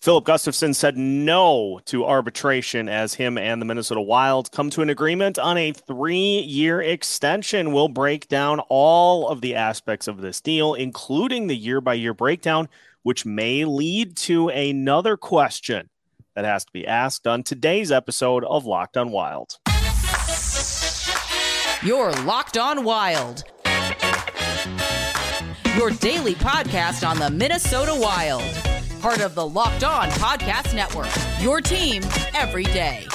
Filip Gustavsson said no to arbitration as him and the Minnesota Wild come to an agreement on a three year extension. We'll break down all of the aspects of this deal, including the year by year breakdown, which may lead to another question that has to be asked on today's episode of Locked on Wild. You're Locked on Wild, your daily podcast on the Minnesota Wild part of the Locked On Podcast Network. Your team every day.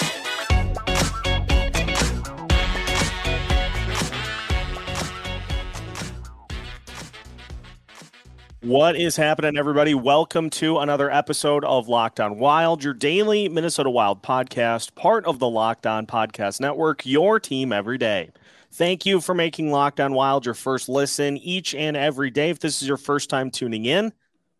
What is happening, everybody? Welcome to another episode of Locked On Wild, your daily Minnesota Wild podcast, part of the Locked On Podcast Network, your team every day. Thank you for making Locked On Wild your first listen each and every day. If this is your first time tuning in,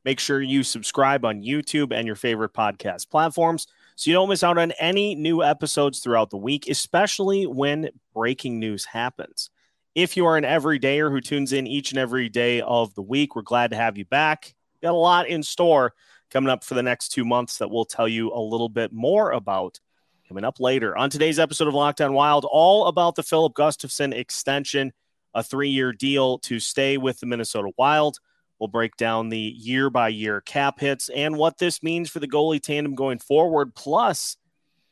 Make sure you subscribe on YouTube and your favorite podcast platforms so you don't miss out on any new episodes throughout the week, especially when breaking news happens. If you are an everydayer who tunes in each and every day of the week, we're glad to have you back. Got a lot in store coming up for the next two months that we'll tell you a little bit more about coming up later. On today's episode of Locked on Wild, all about the Filip Gustavsson extension, a three year deal to stay with the Minnesota Wild. We'll break down the year by year cap hits and what this means for the goalie tandem going forward. Plus,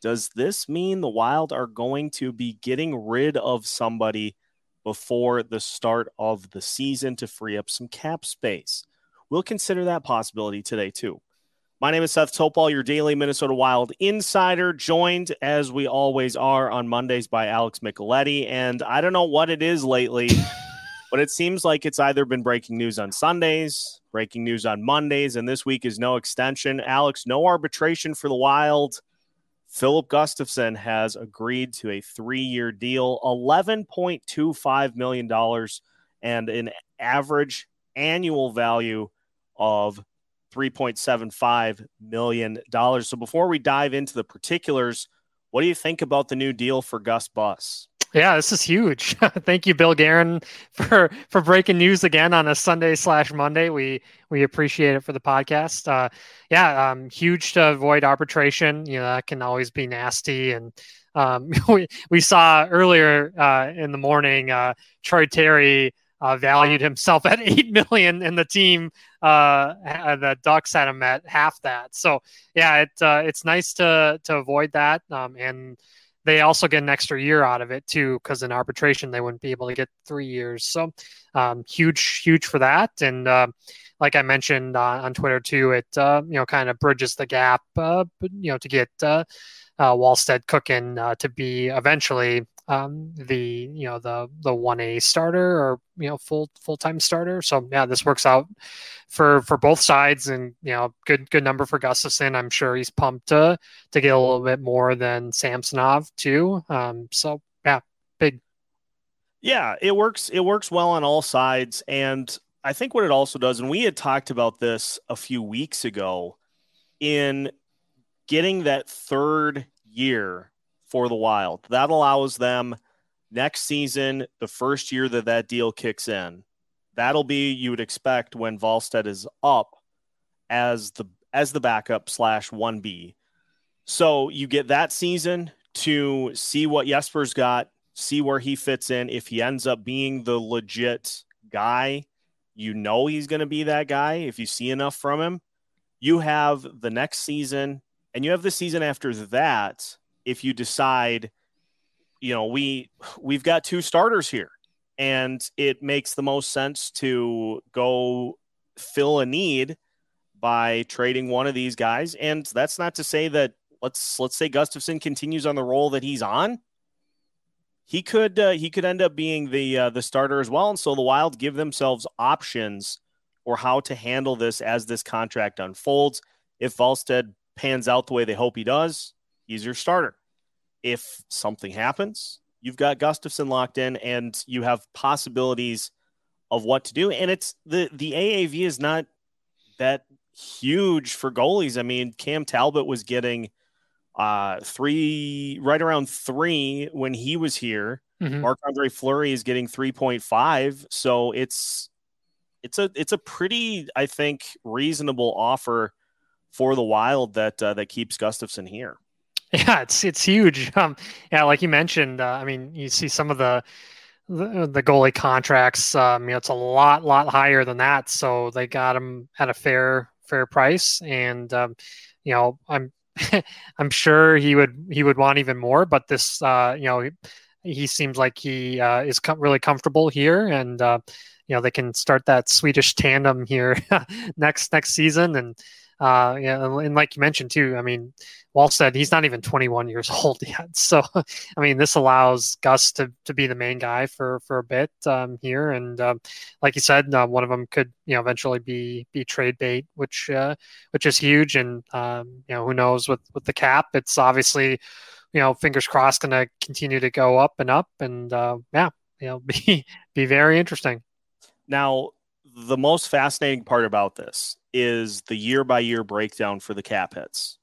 does this mean the Wild are going to be getting rid of somebody before the start of the season to free up some cap space? We'll consider that possibility today, too. My name is Seth Toupal, your daily Minnesota Wild insider, joined as we always are on Mondays by Alex Micheletti. And I don't know what it is lately. But it seems like it's either been breaking news on Sundays, breaking news on Mondays, and this week is no extension. Alex, no arbitration for the Wild. Filip Gustavsson has agreed to a three year deal, $11.25 million, and an average annual value of $3.75 million. So before we dive into the particulars, what do you think about the new deal for Gus Bus? Yeah, this is huge. Thank you, Bill Guerin, for for breaking news again on a Sunday slash Monday. We we appreciate it for the podcast. Uh, yeah, um, huge to avoid arbitration. You know that can always be nasty, and um, we we saw earlier uh, in the morning uh, Troy Terry uh, valued himself at eight million, and the team uh, the Ducks had him at half that. So yeah, it uh, it's nice to to avoid that, um, and they also get an extra year out of it too because in arbitration they wouldn't be able to get three years. So um, huge huge for that. And uh, like i mentioned uh, on twitter too it uh, you know kind of bridges the gap uh, you know to get uh, uh, Wallstedt cooking to be eventually um, the you know the the one A starter or you know full full time starter. So yeah, this works out for for both sides, and you know good good number for Gustavsson. I'm sure he's pumped to to get a little bit more than Samsonov too. Um, so yeah, big. Yeah, it works. It works well on all sides, and I think what it also does, and we had talked about this a few weeks ago, in getting that third year for the Wild. That allows them next season, the first year that that deal kicks in. That'll be you would expect when Wallstedt is up as the as the backup slash one B. So you get that season to see what Jesper's got, see where he fits in. If he ends up being the legit guy, you know he's going to be that guy. If you see enough from him, you have the next season, and you have the season after that if you decide, you know, we we've got two starters here and it makes the most sense to go fill a need by trading one of these guys. And that's not to say that let's let's say Gustavsson continues on the role that he's on. He could uh, he could end up being the uh, the starter as well, and so the Wild give themselves options or how to handle this as this contract unfolds. If Wallstedt pans out the way they hope he does, he's your starter. If something happens, you've got Gustavsson locked in and you have possibilities of what to do. And it's the the AAV is not that huge for goalies. I mean, Cam Talbot was getting uh three right around three when he was here. Mm-hmm. Marc Andre Fleury is getting 3.5. So it's it's a it's a pretty, I think, reasonable offer for the Wild that uh, that keeps Gustavsson here. Yeah, it's it's huge. Um, yeah, like you mentioned, uh, I mean, you see some of the the, the goalie contracts. Um, you know, it's a lot lot higher than that. So they got him at a fair fair price, and um, you know, I'm I'm sure he would he would want even more. But this, uh, you know, he, he seems like he uh, is com- really comfortable here, and uh, you know, they can start that Swedish tandem here next next season, and uh, yeah, and like you mentioned too, I mean, Wallstedt, he's not even 21 years old yet. So, I mean, this allows Gus to, to be the main guy for, for a bit um, here. And um, like you said, uh, one of them could, you know, eventually be, be trade bait, which, uh, which is huge. And, um, you know, who knows with, with the cap, it's obviously, you know, fingers crossed going to continue to go up and up and, uh, yeah, you know, be, be very interesting. Now, the most fascinating part about this is the year by year breakdown for the cap hits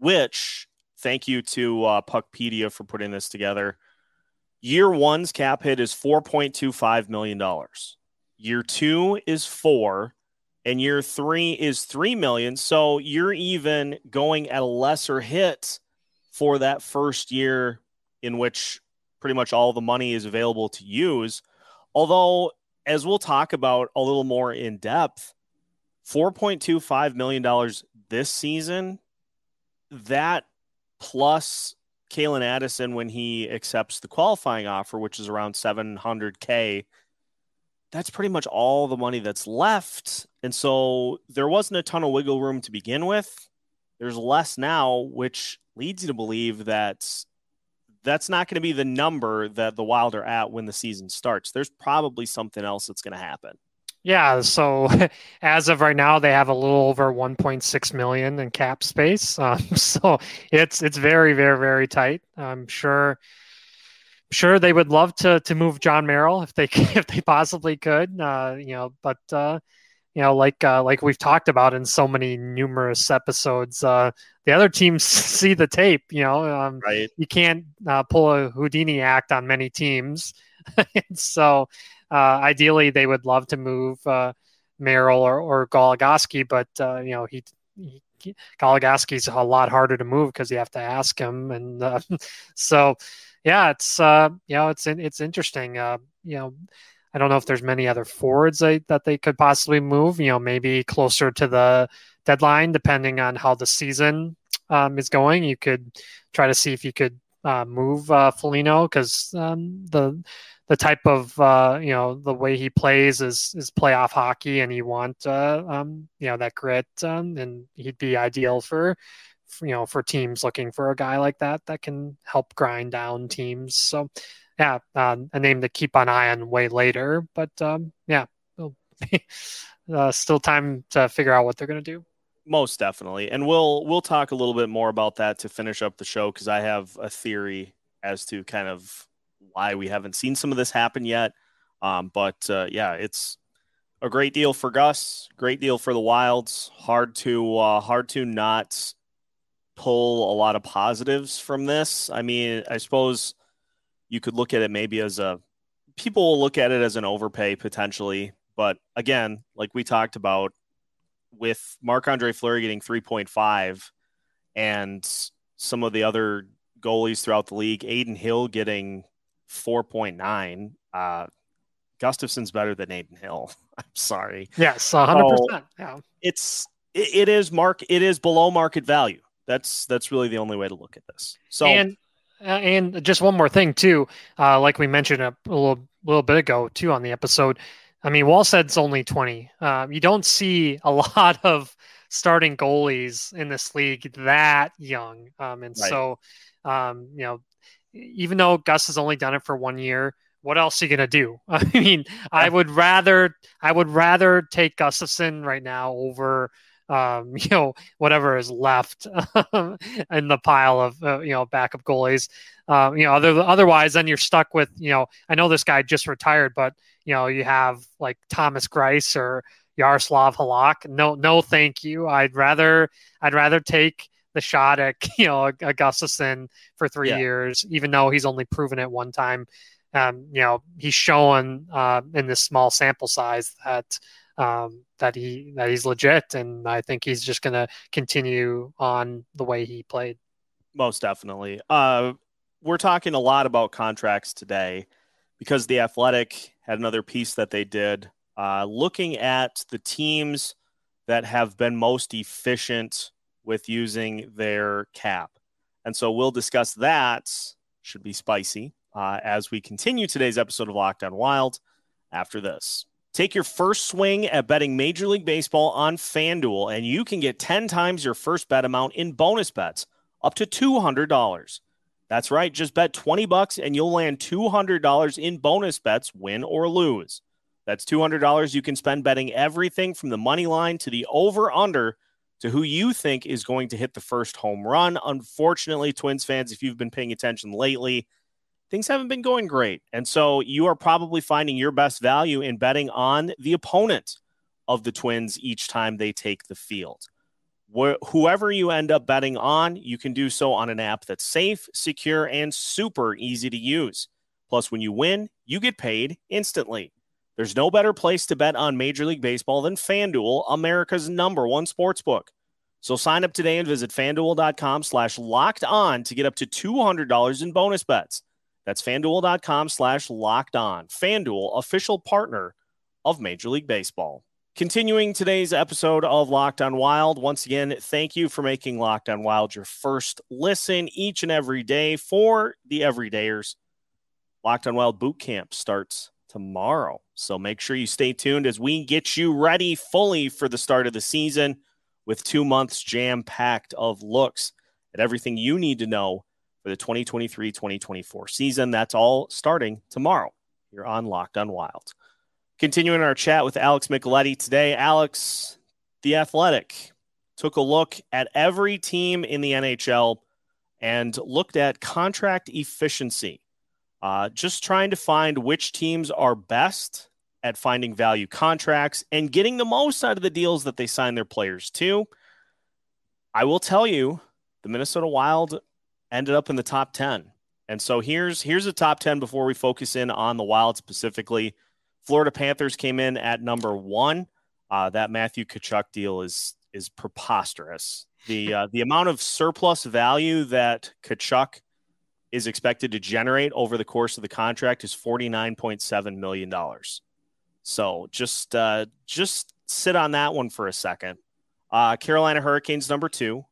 which thank you to uh, Puckpedia for putting this together. Year one's cap hit is $4.25 million. Year two is four, and year three is three million. So you're even going at a lesser hit for that first year in which pretty much all the money is available to use. Although, as we'll talk about a little more in depth, $4.25 million this season that plus Calen Addison when he accepts the qualifying offer, which is around 700K, that's pretty much all the money that's left. And so there wasn't a ton of wiggle room to begin with. There's less now, which leads you to believe that that's not going to be the number that the Wild are at when the season starts. There's probably something else that's going to happen. Yeah, so as of right now, they have a little over 1.6 million in cap space. Um, so it's it's very very very tight. I'm sure sure they would love to to move Jon Merrill if they if they possibly could. Uh, you know, but uh, you know, like uh, like we've talked about in so many numerous episodes, uh, the other teams see the tape. You know, um, right? You can't uh, pull a Houdini act on many teams, so ideally, they would love to move uh, Merrill or, or Goligoski, but uh, you know he, he Goligoski's a lot harder to move because you have to ask him, and uh, so yeah, it's uh, you know it's it's interesting. Uh, you know, I don't know if there's many other forwards they, that they could possibly move. You know, maybe closer to the deadline, depending on how the season um, is going. You could try to see if you could uh, move uh, Foligno because um, the the type of uh, you know the way he plays is is playoff hockey, and you want uh, um, you know that grit, um, and he'd be ideal for, you know for teams looking for a guy like that that can help grind down teams. So yeah, uh, a name to keep an eye on way later, but um, yeah, uh, still time to figure out what they're to do. Most definitely, and we'll we'll talk a little bit more about that to finish up the show because I have a theory as to kind of we haven't seen some of this happen yet. Um, but uh, yeah, it's a great deal for Gus, great deal for the Wilds. Hard to uh, hard to not pull a lot of positives from this. I mean, I suppose you could look at it maybe as a people will look at it as an overpay potentially, but again, like we talked about with Marc Andre Fleury getting 3.5 and some of the other goalies throughout the league, Adin Hill getting 4.9. Uh, Gustavsson's better than Adin Hill. I'm sorry. Yes, 100%. So yeah. It's it, it is mark it is below market value. That's that's really the only way to look at this. So and uh, and just one more thing too, uh, like we mentioned a, a little little bit ago too on the episode. I mean, Wallstedt's only 20. Uh, you don't see a lot of starting goalies in this league that young, um, and right. so um, you know even though Gus has only done it for one year, what else are you gonna do? I mean, I would rather I would rather take Gustavsson right now over um, you know whatever is left in the pile of uh, you know backup goalies. Um, you know, other otherwise, then you're stuck with you know. I know this guy just retired, but you know you have like Thomas Greiss or Yaroslav Halak. No, no, thank you. I'd rather I'd rather take the shot at you know Augustusson for three yeah. years, even though he's only proven it one time. Um, you know, he's shown uh, in this small sample size that um, that he that he's legit, and I think he's just going to continue on the way he played. Most definitely. Uh, we're talking a lot about contracts today because the Athletic had another piece that they did uh, looking at the teams that have been most efficient with using their cap. And so we'll discuss that. Should be spicy uh, as we continue today's episode of Locked on Wild after this. Take your first swing at betting Major League Baseball on FanDuel, and you can get 10 times your first bet amount in bonus bets up to $200. That's right, just bet 20 bucks and you'll land $200 in bonus bets, win or lose. That's $200 you can spend betting everything from the money line to the over under to who you think is going to hit the first home run. Unfortunately, Twins fans, if you've been paying attention lately, things haven't been going great. And so you are probably finding your best value in betting on the opponent of the Twins each time they take the field. Wh- whoever you end up betting on, you can do so on an app that's safe, secure, and super easy to use. Plus, when you win, you get paid instantly. There's no better place to bet on Major League Baseball than FanDuel, America's number one sports book. So sign up today and visit fanduel.com slash locked on to get up to $200 in bonus bets. That's fanduel.com slash locked on. FanDuel, official partner of Major League Baseball. Continuing today's episode of Locked on Wild, once again, thank you for making Locked on Wild your first listen each and every day for the everydayers. Locked on Wild Boot Camp starts tomorrow. So make sure you stay tuned as we get you ready fully for the start of the season with two months jam packed of looks at everything you need to know for the 2023 2024 season. That's all starting tomorrow here on Locked on Wild. Continuing our chat with Alex Micheletti today. Alex, the athletic, took a look at every team in the NHL and looked at contract efficiency uh, just trying to find which teams are best at finding value contracts and getting the most out of the deals that they sign their players to. I will tell you, the Minnesota Wild ended up in the top 10. And so here's here's the top 10 before we focus in on the Wild specifically. Florida Panthers came in at number one. Uh, that Matthew Tkachuk deal is is preposterous. The uh, the amount of surplus value that Tkachuk is expected to generate over the course of the contract is $49.7 million. So just uh, just sit on that one for a second. Uh, Carolina Hurricanes number two,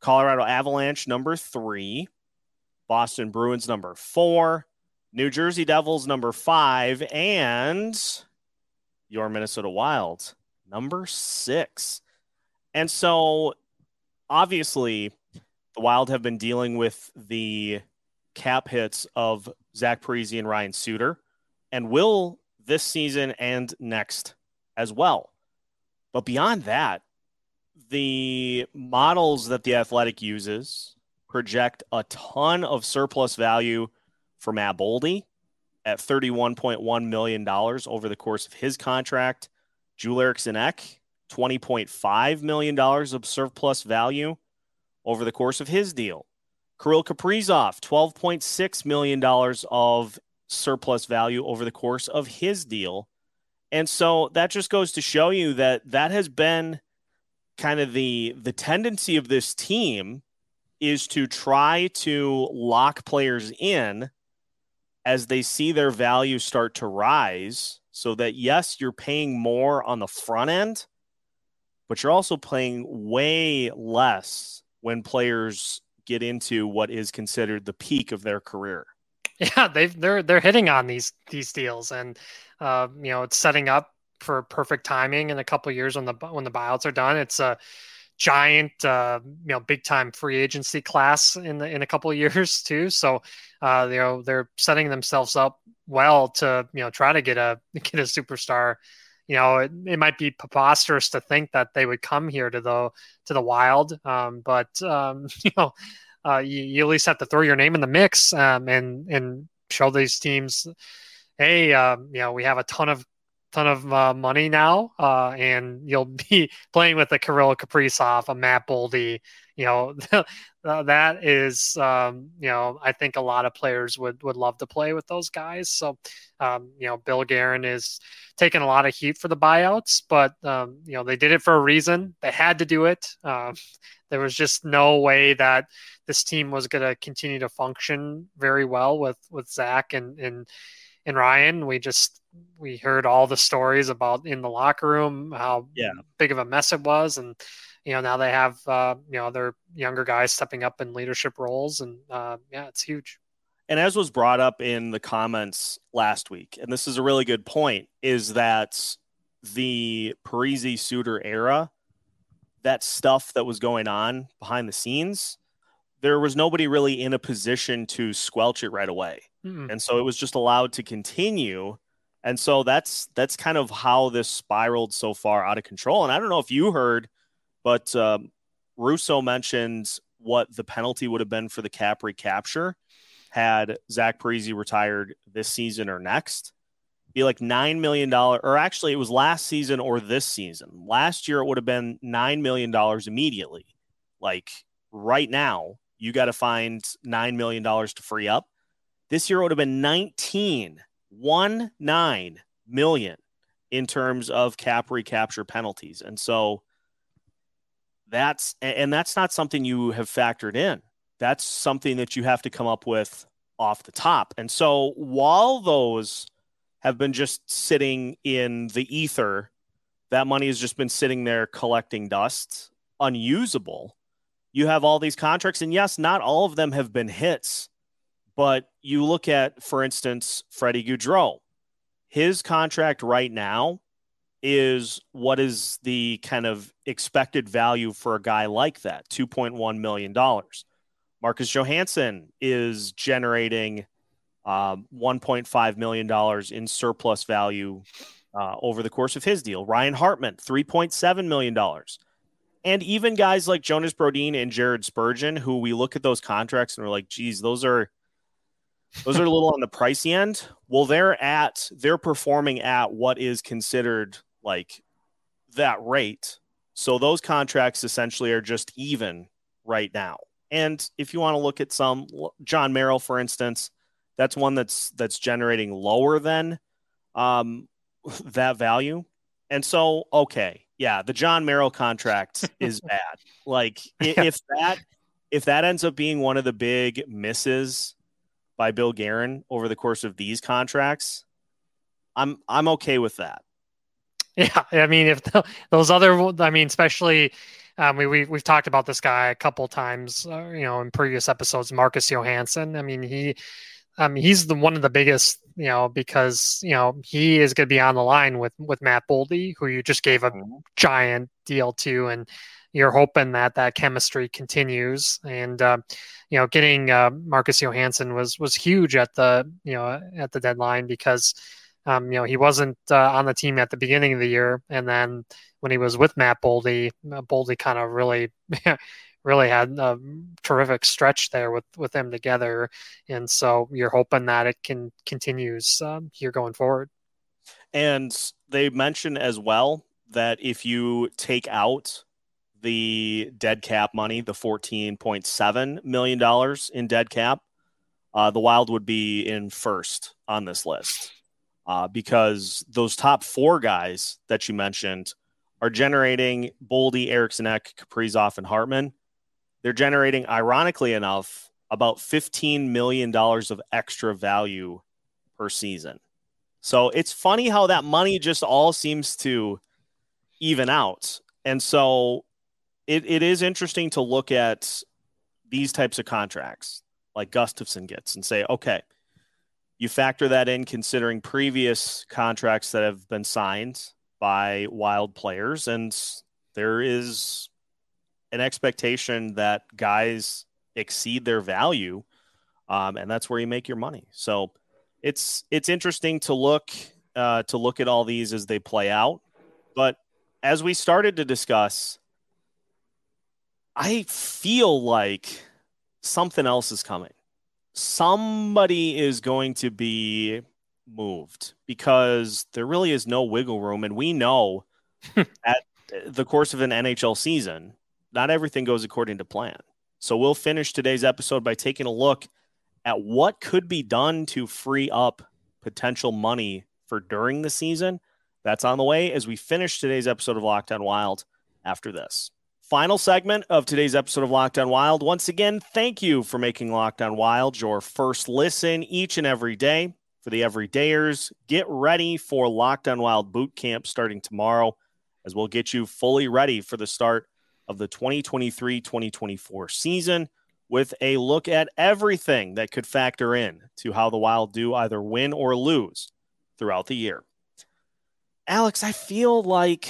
Colorado Avalanche number three, Boston Bruins number four, New Jersey Devils number five, and your Minnesota Wild number six. And so obviously the Wild have been dealing with the cap hits of Zach Parise and Ryan Suter, and will this season and next as well. But beyond that, the models that the Athletic uses project a ton of surplus value for Matt Boldy at $31.1 million over the course of his contract. Joel Eriksson Ek, $20.5 million of surplus value over the course of his deal. Kirill Kaprizov, $12.6 million of surplus value over the course of his deal. And so that just goes to show you that that has been kind of the the tendency of this team is to try to lock players in as they see their value start to rise so that yes you're paying more on the front end but you're also paying way less when players get into what is considered the peak of their career. Yeah, they've they're they're hitting on these these deals, and uh, you know it's setting up for perfect timing in a couple years when the when the buyouts are done. It's a giant, uh, you know, big time free agency class in the, in a couple years too. So, uh, you know, they're setting themselves up well to you know try to get a get a superstar. You know, it, it might be preposterous to think that they would come here to the to the Wild, um, but um, you know, uh, you, you, at least have to throw your name in the mix um, and and show these teams, hey, um, you know, we have a ton of ton of uh, money now, uh, and you'll be playing with a Kirill Kaprizov, a Matt Boldy. You know, that is, um, you know, I think a lot of players would would love to play with those guys. So, um, you know, Bill Guerin is taking a lot of heat for the buyouts, but um, you know, they did it for a reason. They had to do it. Um, there was just no way that this team was going to continue to function very well with with Zach and and and Ryan. We just we heard all the stories about in the locker room how yeah. big of a mess it was, and you know now they have uh, you know their younger guys stepping up in leadership roles, and uh, yeah, it's huge. And as was brought up in the comments last week, and this is a really good point, is that the Parise Suter era, that stuff that was going on behind the scenes, there was nobody really in a position to squelch it right away. Mm-hmm. And so it was just allowed to continue. And so that's that's kind of how this spiraled so far out of control. And I don't know if you heard, but um, Russo mentioned what the penalty would have been for the cap recapture had Zach Parise retired this season or next. Be like nine million dollar, or actually it was last season or this season. Last year it would have been nine million dollars immediately. Like right now, you got to find nine million dollars to free up. This year it would have been 19, one nine million in terms of cap recapture penalties. And so that's and that's not something you have factored in. That's something that you have to come up with off the top. And so while those have been just sitting in the ether, that money has just been sitting there collecting dust, unusable. You have all these contracts, and yes, not all of them have been hits, but you look at, for instance, Freddie Gaudreau. His contract right now is what is the kind of expected value for a guy like that $2.1 million. Marcus Johansson is generating um, $1.5 million in surplus value uh, over the course of his deal. Ryan Hartman, $3.7 million. And even guys like Jonas Brodin and Jared Spurgeon, who we look at those contracts and we're like, geez, those are those are a little on the pricey end. Well, they're at they're performing at what is considered like that rate. So those contracts essentially are just even right now. And if you want to look at some Jon Merrill, for instance, that's one that's that's generating lower than um, that value. And so, okay, yeah, the Jon Merrill contract is bad. Like if that if that ends up being one of the big misses by Bill Guerin over the course of these contracts, I'm I'm okay with that. Yeah, I mean, if the, those other, I mean, especially um, we, we we've talked about this guy a couple times, uh, you know, in previous episodes. Marcus Johansson. I mean, he, um, he's the one of the biggest, you know, because you know he is going to be on the line with with Matt Boldy, who you just gave a mm-hmm. giant deal to, and you're hoping that that chemistry continues. And uh, you know, getting uh, Marcus Johansson was was huge at the you know at the deadline because um, you know he wasn't uh, on the team at the beginning of the year, and then when he was with Matt Boldy, uh, Boldy kind of really, really had a terrific stretch there with with them together, and so you're hoping that it can continues um, here going forward. And they mentioned as well that if you take out the dead cap money, the $14.7 million in dead cap, uh, the Wild would be in first on this list uh, because those top four guys that you mentioned are generating Boldy, Eriksson Ek, Kaprizov, and Hartman. They're generating, ironically enough, about $15 million of extra value per season. So it's funny how that money just all seems to even out. And so it, it is interesting to look at these types of contracts like Gustavsson gets and say, okay, you factor that in considering previous contracts that have been signed by wild players and there is an expectation that guys exceed their value um, and that's where you make your money so it's it's interesting to look uh, to look at all these as they play out but as we started to discuss i feel like something else is coming somebody is going to be moved because there really is no wiggle room. And we know at the course of an NHL season, not everything goes according to plan. So we'll finish today's episode by taking a look at what could be done to free up potential money for during the season. That's on the way as we finish today's episode of Locked on Wild after this. Final segment of today's episode of Locked on Wild. Once again, thank you for making Locked on Wild your first listen each and every day. For the everydayers, get ready for Lockdown Wild boot camp starting tomorrow as we'll get you fully ready for the start of the 2023 2024 season with a look at everything that could factor in to how the Wild do either win or lose throughout the year. Alex, I feel like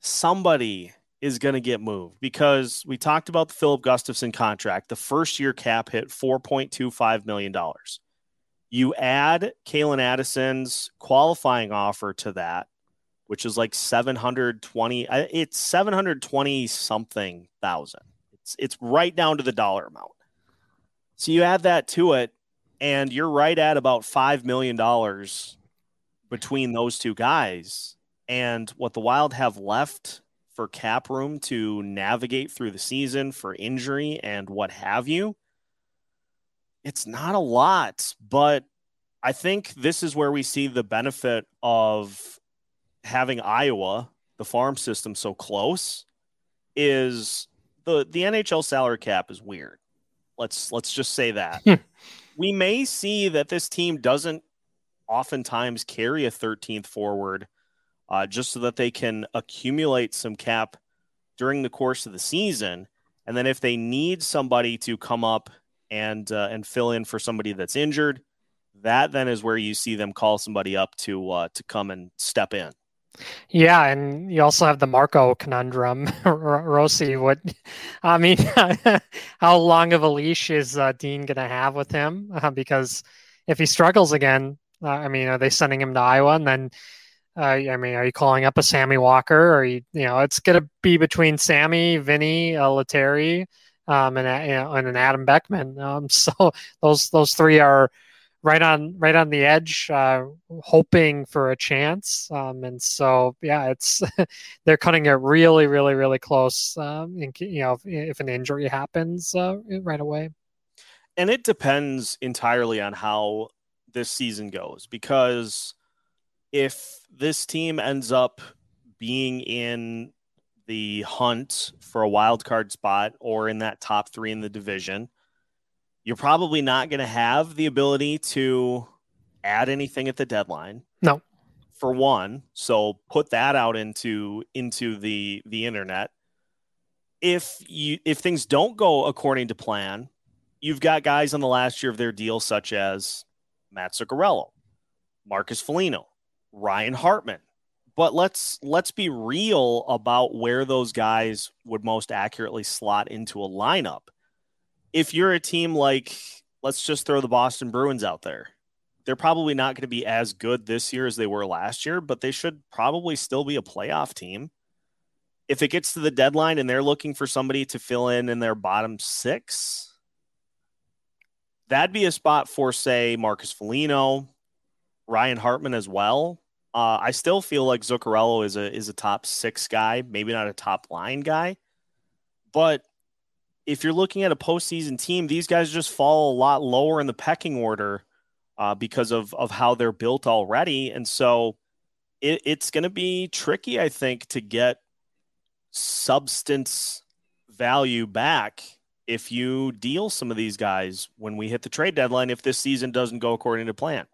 somebody is going to get moved because we talked about the Filip Gustavsson contract. The first year cap hit $4.25 million. You add Calen Addison's qualifying offer to that, which is like 720, uh, it's 720 something thousand. It's, it's right down to the dollar amount. So you add that to it, and you're right at about $5 million between those two guys. And what the Wild have left for cap room to navigate through the season for injury and what have you, it's not a lot. But I think this is where we see the benefit of having Iowa, the farm system, so close. Is the the NHL salary cap is weird. Let's let's just say that. Hmm. we may see that this team doesn't oftentimes carry a 13th forward uh, just so that they can accumulate some cap during the course of the season. And then if they need somebody to come up and uh, and fill in for somebody that's injured, that then is where you see them call somebody up to uh, to come and step in. Yeah, and you also have the Marco conundrum, Rossi. What, I mean, how long of a leash is uh, Dean going to have with him? Uh, because if he struggles again, uh, I mean, are they sending him to Iowa? And then, uh, I mean, are you calling up a Sammy Walker? Or you, you know, it's going to be between Sammy, Vinny, uh, Lettieri, um, and uh, you know, and an Adam Beckman. Um, so those those three are right on right on the edge, uh, hoping for a chance. Um, and so, yeah, it's they're cutting it really, really, really close. Um, in, you know, if, if an injury happens uh, right away. And it depends entirely on how this season goes, because if this team ends up being in the hunt for a wild card spot or in that top three in the division you're probably not going to have the ability to add anything at the deadline. No. For one, so put that out into into the the internet. If you if things don't go according to plan, you've got guys on the last year of their deal such as Matt Zuccarello, Marcus Foligno, Ryan Hartman. But let's let's be real about where those guys would most accurately slot into a lineup if you're a team like, let's just throw the Boston Bruins out there, they're probably not going to be as good this year as they were last year, but they should probably still be a playoff team. If it gets to the deadline and they're looking for somebody to fill in in their bottom six, that'd be a spot for, say, Marcus Foligno, Ryan Hartman as well. Uh, I still feel like Zuccarello is a is a top six guy, maybe not a top line guy, but if you're looking at a postseason team, these guys just fall a lot lower in the pecking order uh, because of of how they're built already, and so it, it's going to be tricky, I think, to get substance value back if you deal some of these guys when we hit the trade deadline. If this season doesn't go according to plan.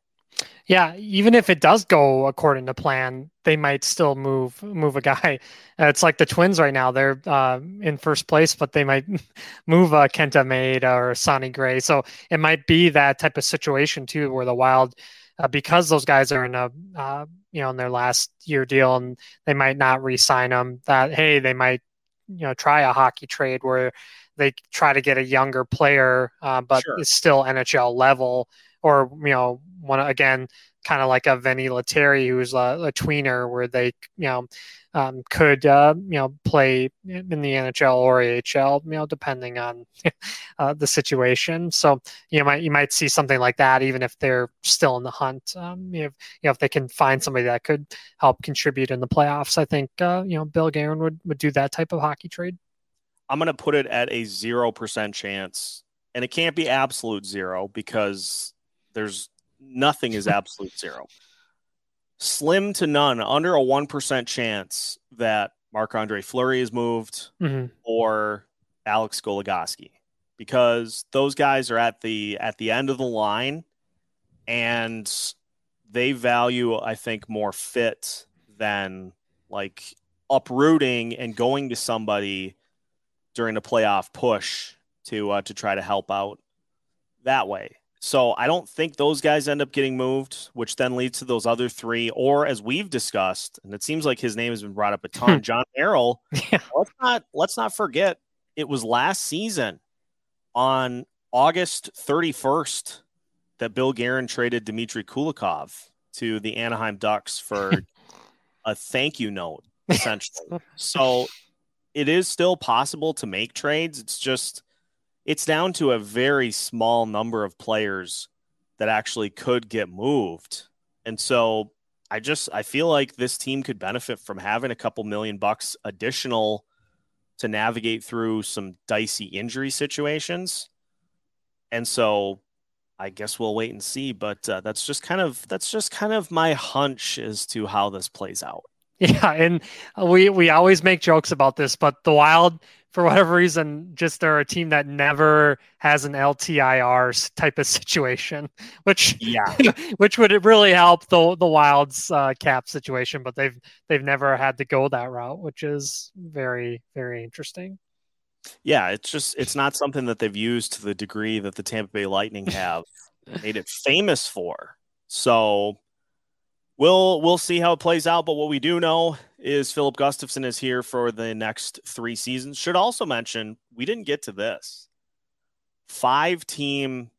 Yeah, even if it does go according to plan, they might still move move a guy. Uh, it's like the Twins right now; they're uh, in first place, but they might move a Kenta Maeda or Sonny Gray. So it might be that type of situation too, where the Wild, uh, because those guys are in a uh, you know in their last year deal, and they might not re-sign them. That hey, they might you know try a hockey trade where they try to get a younger player, uh, but sure. it's still NHL level or you know one again kind of like a Vinny Lettieri who's a, a, tweener where they you know um, could uh, you know play in the NHL or AHL, you know, depending on uh, the situation. So you might you might see something like that, even if they're still in the hunt. Um, if you know if they can find somebody that could help contribute in the playoffs, I think uh, you know Bill Guerin would would do that type of hockey trade. I'm going to put it at a zero percent chance, and it can't be absolute zero because there's nothing is absolute zero slim to none, under a 1% chance that Marc Andre Fleury is moved mm-hmm. or Alex Goligoski because those guys are at the at the end of the line and they value I think more fit than like uprooting and going to somebody during the playoff push to uh, to try to help out that way. So I don't think those guys end up getting moved, which then leads to those other three. Or as we've discussed, and it seems like his name has been brought up a ton, John Jon Merrill. Yeah. Let's not let's not forget it was last season on August 31st that Bill Guerin traded Dmitry Kulikov to the Anaheim Ducks for a thank you note, essentially. so it is still possible to make trades. It's just it's down to a very small number of players that actually could get moved. And so I just I feel like this team could benefit from having a couple million bucks additional to navigate through some dicey injury situations. And so I guess we'll wait and see, but uh, that's just kind of that's just kind of my hunch as to how this plays out. Yeah, and we we always make jokes about this, but the Wild for whatever reason, just they're a team that never has an LTIR type of situation, which yeah, which would really help the the Wild's uh, cap situation. But they've they've never had to go that route, which is very very interesting. Yeah, it's just it's not something that they've used to the degree that the Tampa Bay Lightning have made it famous for. So we'll we'll see how it plays out. But what we do know is Filip Gustavsson is here for the next three seasons. Should also mention we didn't get to this five team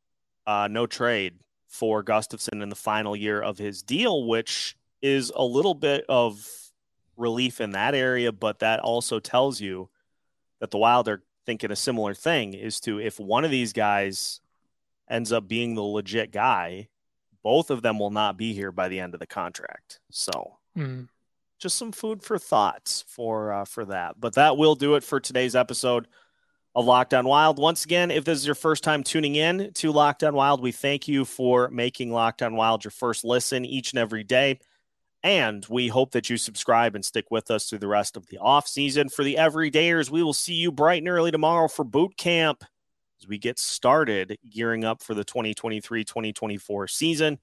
uh, no trade for Gustavsson in the final year of his deal, which is a little bit of relief in that area, but that also tells you that the Wild are thinking a similar thing is to if one of these guys ends up being the legit guy, both of them will not be here by the end of the contract. So mm just some food for thoughts for uh, for that. But that will do it for today's episode of Locked on Wild. Once again, if this is your first time tuning in to Locked on Wild, we thank you for making Locked on Wild your first listen each and every day. And we hope that you subscribe and stick with us through the rest of the off season. For the everydayers, we will see you bright and early tomorrow for boot camp as we get started gearing up for the 2023 2024 season.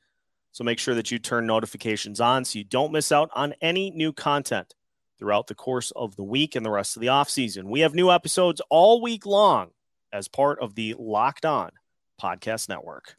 So make sure that you turn notifications on so you don't miss out on any new content throughout the course of the week and the rest of the off season. We have new episodes all week long as part of the Locked On Podcast Network.